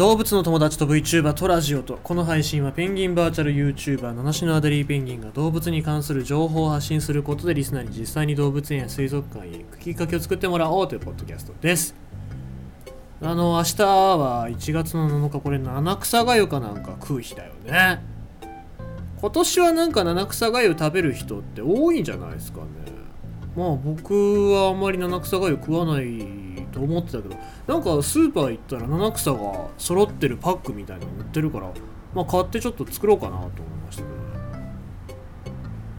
動物の友達と VTuber とラジオとこの配信はペンギンバーチャル YouTuber 七種のアデリーペンギンが動物に関する情報を発信することでリスナーに実際に動物園や水族館へ行くきっかけを作ってもらおうというポッドキャストです。あの明日は1月の7日これ七草がゆかなんか食う日だよね。今年はなんか七草がゆ食べる人って多いんじゃないですかね。まあ僕はあんまり七草がゆ食わないと思ってたけどなんかスーパー行ったら七草が揃ってるパックみたいなの売ってるからまあ買ってちょっと作ろうかなと思いましたけどね。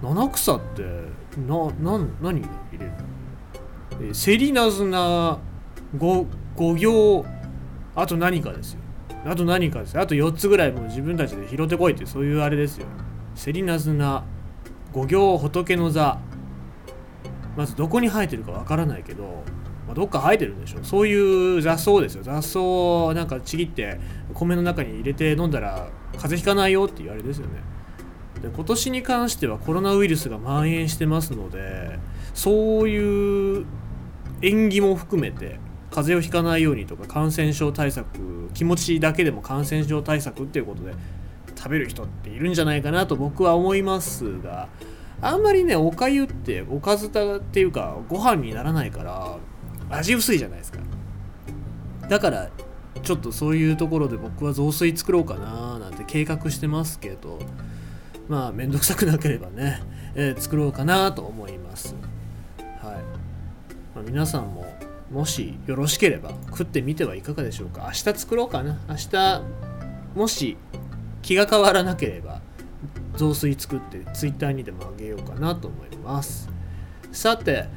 七草ってなな何入れるの？えセリナズナ五行あと何かですよ。あと何かですあと4つぐらいもう自分たちで拾ってこいってそういうあれですよ。セリナズナ五行仏の座。まずどこに生えてるかわからないけどまあ、どっか生えてるんでしょう。そういう雑草ですよ。雑草をなんかちぎって米の中に入れて飲んだら風邪ひかないよっていうあれですよね。で今年に関してはコロナウイルスが蔓延してますのでそういう縁起も含めて風邪をひかないようにとか感染症対策気持ちだけでも感染症対策っていうことで食べる人っているんじゃないかなと僕は思いますがあんまりねおかゆっておかずだっていうかご飯にならないから味薄いじゃないですか。だからちょっとそういうところで僕は雑炊作ろうかななんて計画してますけどまあ面倒くさくなければね、えー、作ろうかなと思います。はい、まあ、皆さんももしよろしければ食ってみてはいかがでしょうか。明日作ろうかな。明日もし気が変わらなければ雑炊作って Twitter にでもあげようかなと思います。さて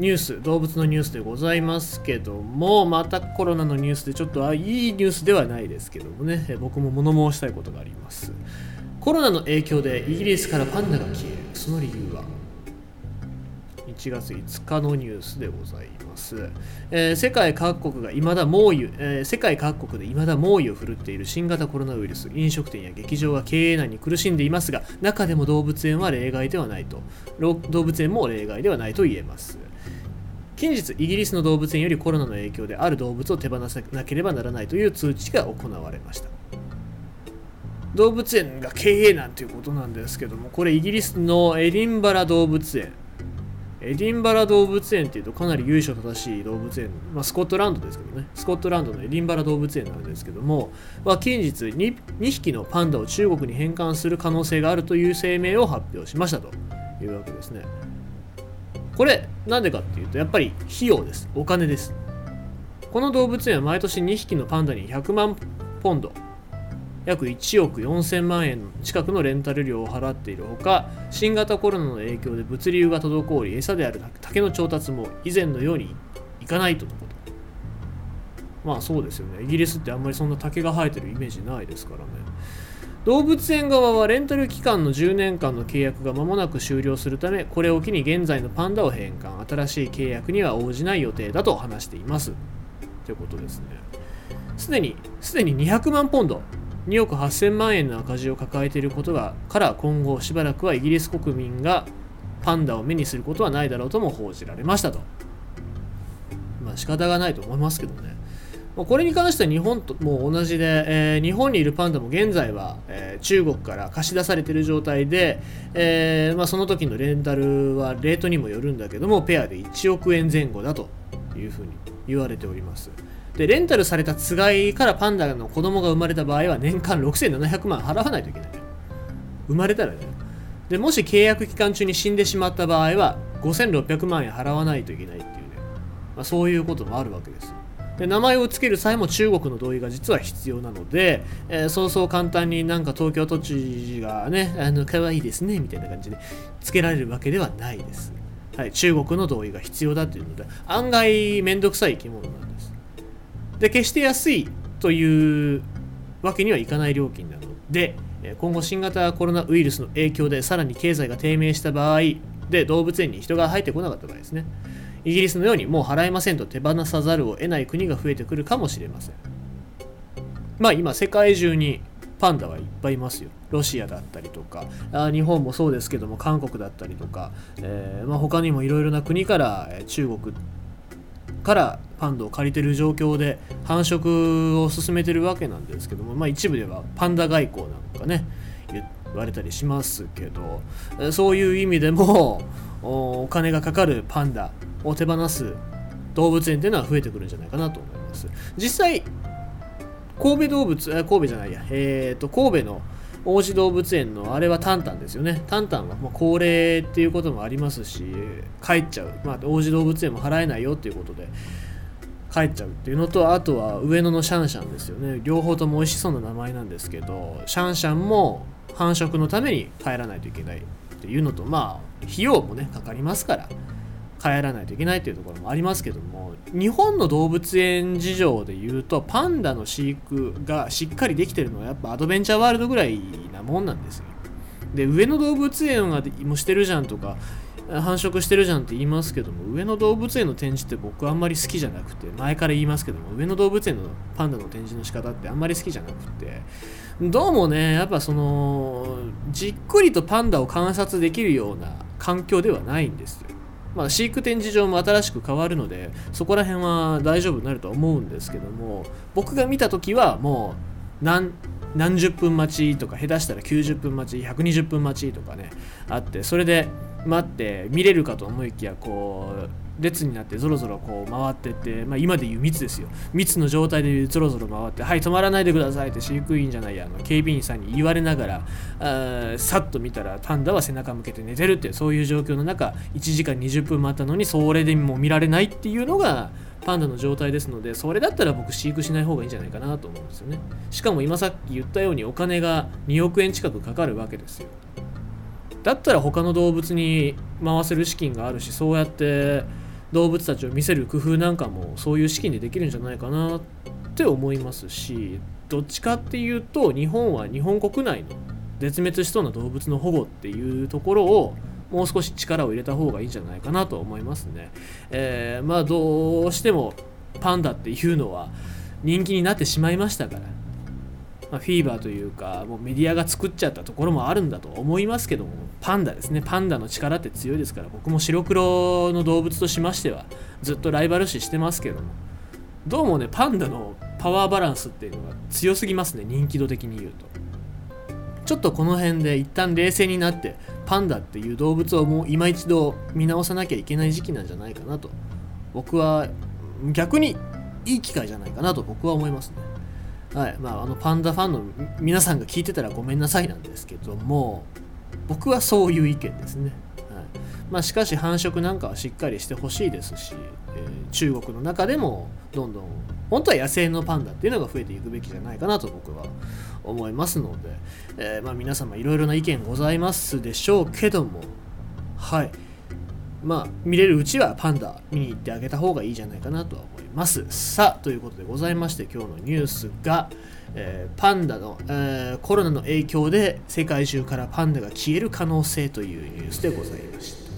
ニュース動物のニュースでございますけどもまたコロナのニュースでちょっとあいいニュースではないですけどもね。僕も物申したいことがあります。コロナの影響でイギリスからパンダが消える。その理由は？1月5日のニュースでございます、えー、世界各国が未だ猛威、えー、世界各国で未だ猛威を振るっている新型コロナウイルス。飲食店や劇場が経営難に苦しんでいますが中でも動物園は例外ではないと。動物園も例外ではないと言えます。近日イギリスの動物園よりコロナの影響である動物を手放さなければならないという通知が行われました。動物園が経営なんていうことなんですけどもこれイギリスのエディンバラ動物園。エディンバラ動物園っていうとかなり由緒正しい動物園、まあ、スコットランドですけどね。スコットランドのエディンバラ動物園なんですけども、まあ、近日 2, 2匹のパンダを中国に返還する可能性があるという声明を発表しましたというわけですね。これなんでかっていうとやっぱり費用です。お金です。この動物園は毎年2匹のパンダに100万ポンド約1億4000万円近くのレンタル料を払っているほか新型コロナの影響で物流が滞り餌である竹の調達も以前のようにいかないとのこと。まあそうですよね。イギリスってあんまりそんな竹が生えてるイメージないですからね。動物園側はレンタル期間の10年間の契約が間もなく終了するためこれを機に現在のパンダを返還。新しい契約には応じない予定だと話しています。ということですね。すでにすでに200万ポンド2億8000万円の赤字を抱えていることがから今後しばらくはイギリス国民がパンダを目にすることはないだろうとも報じられましたと。まあ仕方がないと思いますけどね。まこれに関しては日本とも同じで、えー、日本にいるパンダも現在は、えー、中国から貸し出されている状態で、えー、まあ、その時のレンタルはレートにもよるんだけどもペアで1億円前後だというふうに言われております。でレンタルされたつがいからパンダの子供が生まれた場合は年間6700万払わないといけない生まれたらねでもし契約期間中に死んでしまった場合は5600万円払わないといけないっていうね、まあ、そういうこともあるわけですで名前を付ける際も中国の同意が実は必要なので、えー、そうそう簡単になんか東京都知事がね、あの、可愛いですね、みたいな感じで付けられるわけではないです。はい、中国の同意が必要だというので、案外めんどくさい生き物なんです。で、決して安いというわけにはいかない料金なの。で、今後新型コロナウイルスの影響でさらに経済が低迷した場合で動物園に人が入ってこなかった場合ですね。イギリスのようにもう払えませんと手放さざるを得ない国が増えてくるかもしれません。まあ今世界中にパンダはいっぱいいますよ。ロシアだったりとかあ日本もそうですけども韓国だったりとか、えー、まあ、他にもいろいろな国から中国からパンダを借りてる状況で繁殖を進めてるわけなんですけども、まあ、一部ではパンダ外交なんかね言われたりしますけどそういう意味でもお金がかかるパンダを手放す動物園っていうのは増えてくるんじゃないかなと思います。実際神戸動物神戸じゃないや。えっ、ー、と神戸の王子動物園のあれはタンタンですよね。タンタンはもう高齢っていうこともありますし帰っちゃう、まあ、王子動物園も払えないよっていうことで帰っちゃうっていうのとあとは上野のシャンシャンですよね。両方とも美味しそうな名前なんですけどシャンシャンも繁殖のために帰らないといけないっていうのとまあ費用もねかかりますから。帰らないといけないというところもありますけども日本の動物園事情でいうとパンダの飼育がしっかりできてるのはやっぱアドベンチャーワールドぐらいなもんなんですよ。で上野動物園はもしてるじゃんとか繁殖してるじゃんって言いますけども上野動物園の展示って僕あんまり好きじゃなくて前から言いますけども上野動物園のパンダの展示の仕方ってあんまり好きじゃなくてどうもねやっぱそのじっくりとパンダを観察できるような環境ではないんですよ。まあ、飼育展示場も新しく変わるのでそこら辺は大丈夫になるとは思うんですけども僕が見た時はもう何何十分待ちとか下手したら90分待ち120分待ちとかねあってそれで待って見れるかと思いきやこう列になってぞろぞろこう回ってって、まあ、今でいう密ですよ。密の状態でぞろぞろ回ってはい止まらないでくださいって飼育員じゃないやあの警備員さんに言われながらあさっと見たらパンダは背中向けて寝てるってそういう状況の中1時間20分待ったのにそれでも見られないっていうのがパンダの状態ですのでそれだったら僕飼育しない方がいいんじゃないかなと思うんですよね。しかも今さっき言ったようにお金が2億円近くかかるわけですよ。だったら他の動物に回せる資金があるしそうやって動物たちを見せる工夫なんかもそういう資金でできるんじゃないかなって思いますしどっちかっていうと日本は日本国内の絶滅しそうな動物の保護っていうところをもう少し力を入れた方がいいんじゃないかなと思いますね。えー、まあどうしてもパンダっていうのは人気になってしまいましたからまあ、フィーバーというかもうメディアが作っちゃったところもあるんだと思いますけどもパンダですね。パンダの力って強いですから僕も白黒の動物としましてはずっとライバル視してますけども。どうもねパンダのパワーバランスっていうのが強すぎますね。人気度的に言うと。ちょっとこの辺で一旦冷静になってパンダっていう動物をもう今一度見直さなきゃいけない時期なんじゃないかなと。僕は逆にいい機会じゃないかなと僕は思いますね。はいまあ、あのパンダファンの皆さんが聞いてたらごめんなさいなんですけども僕はそういう意見ですね、はい。まあ、しかし繁殖なんかはしっかりしてほしいですし、えー、中国の中でもどんどん本当は野生のパンダっていうのが増えていくべきじゃないかなと僕は思いますので、えー、まあ、皆様いろいろな意見ございますでしょうけどもはい。まあ見れるうちはパンダ見に行ってあげた方がいいじゃないかなとは思います。さあということでございまして今日のニュースが、えー、パンダの、えー、コロナの影響で世界中からパンダが消える可能性というニュースでございました。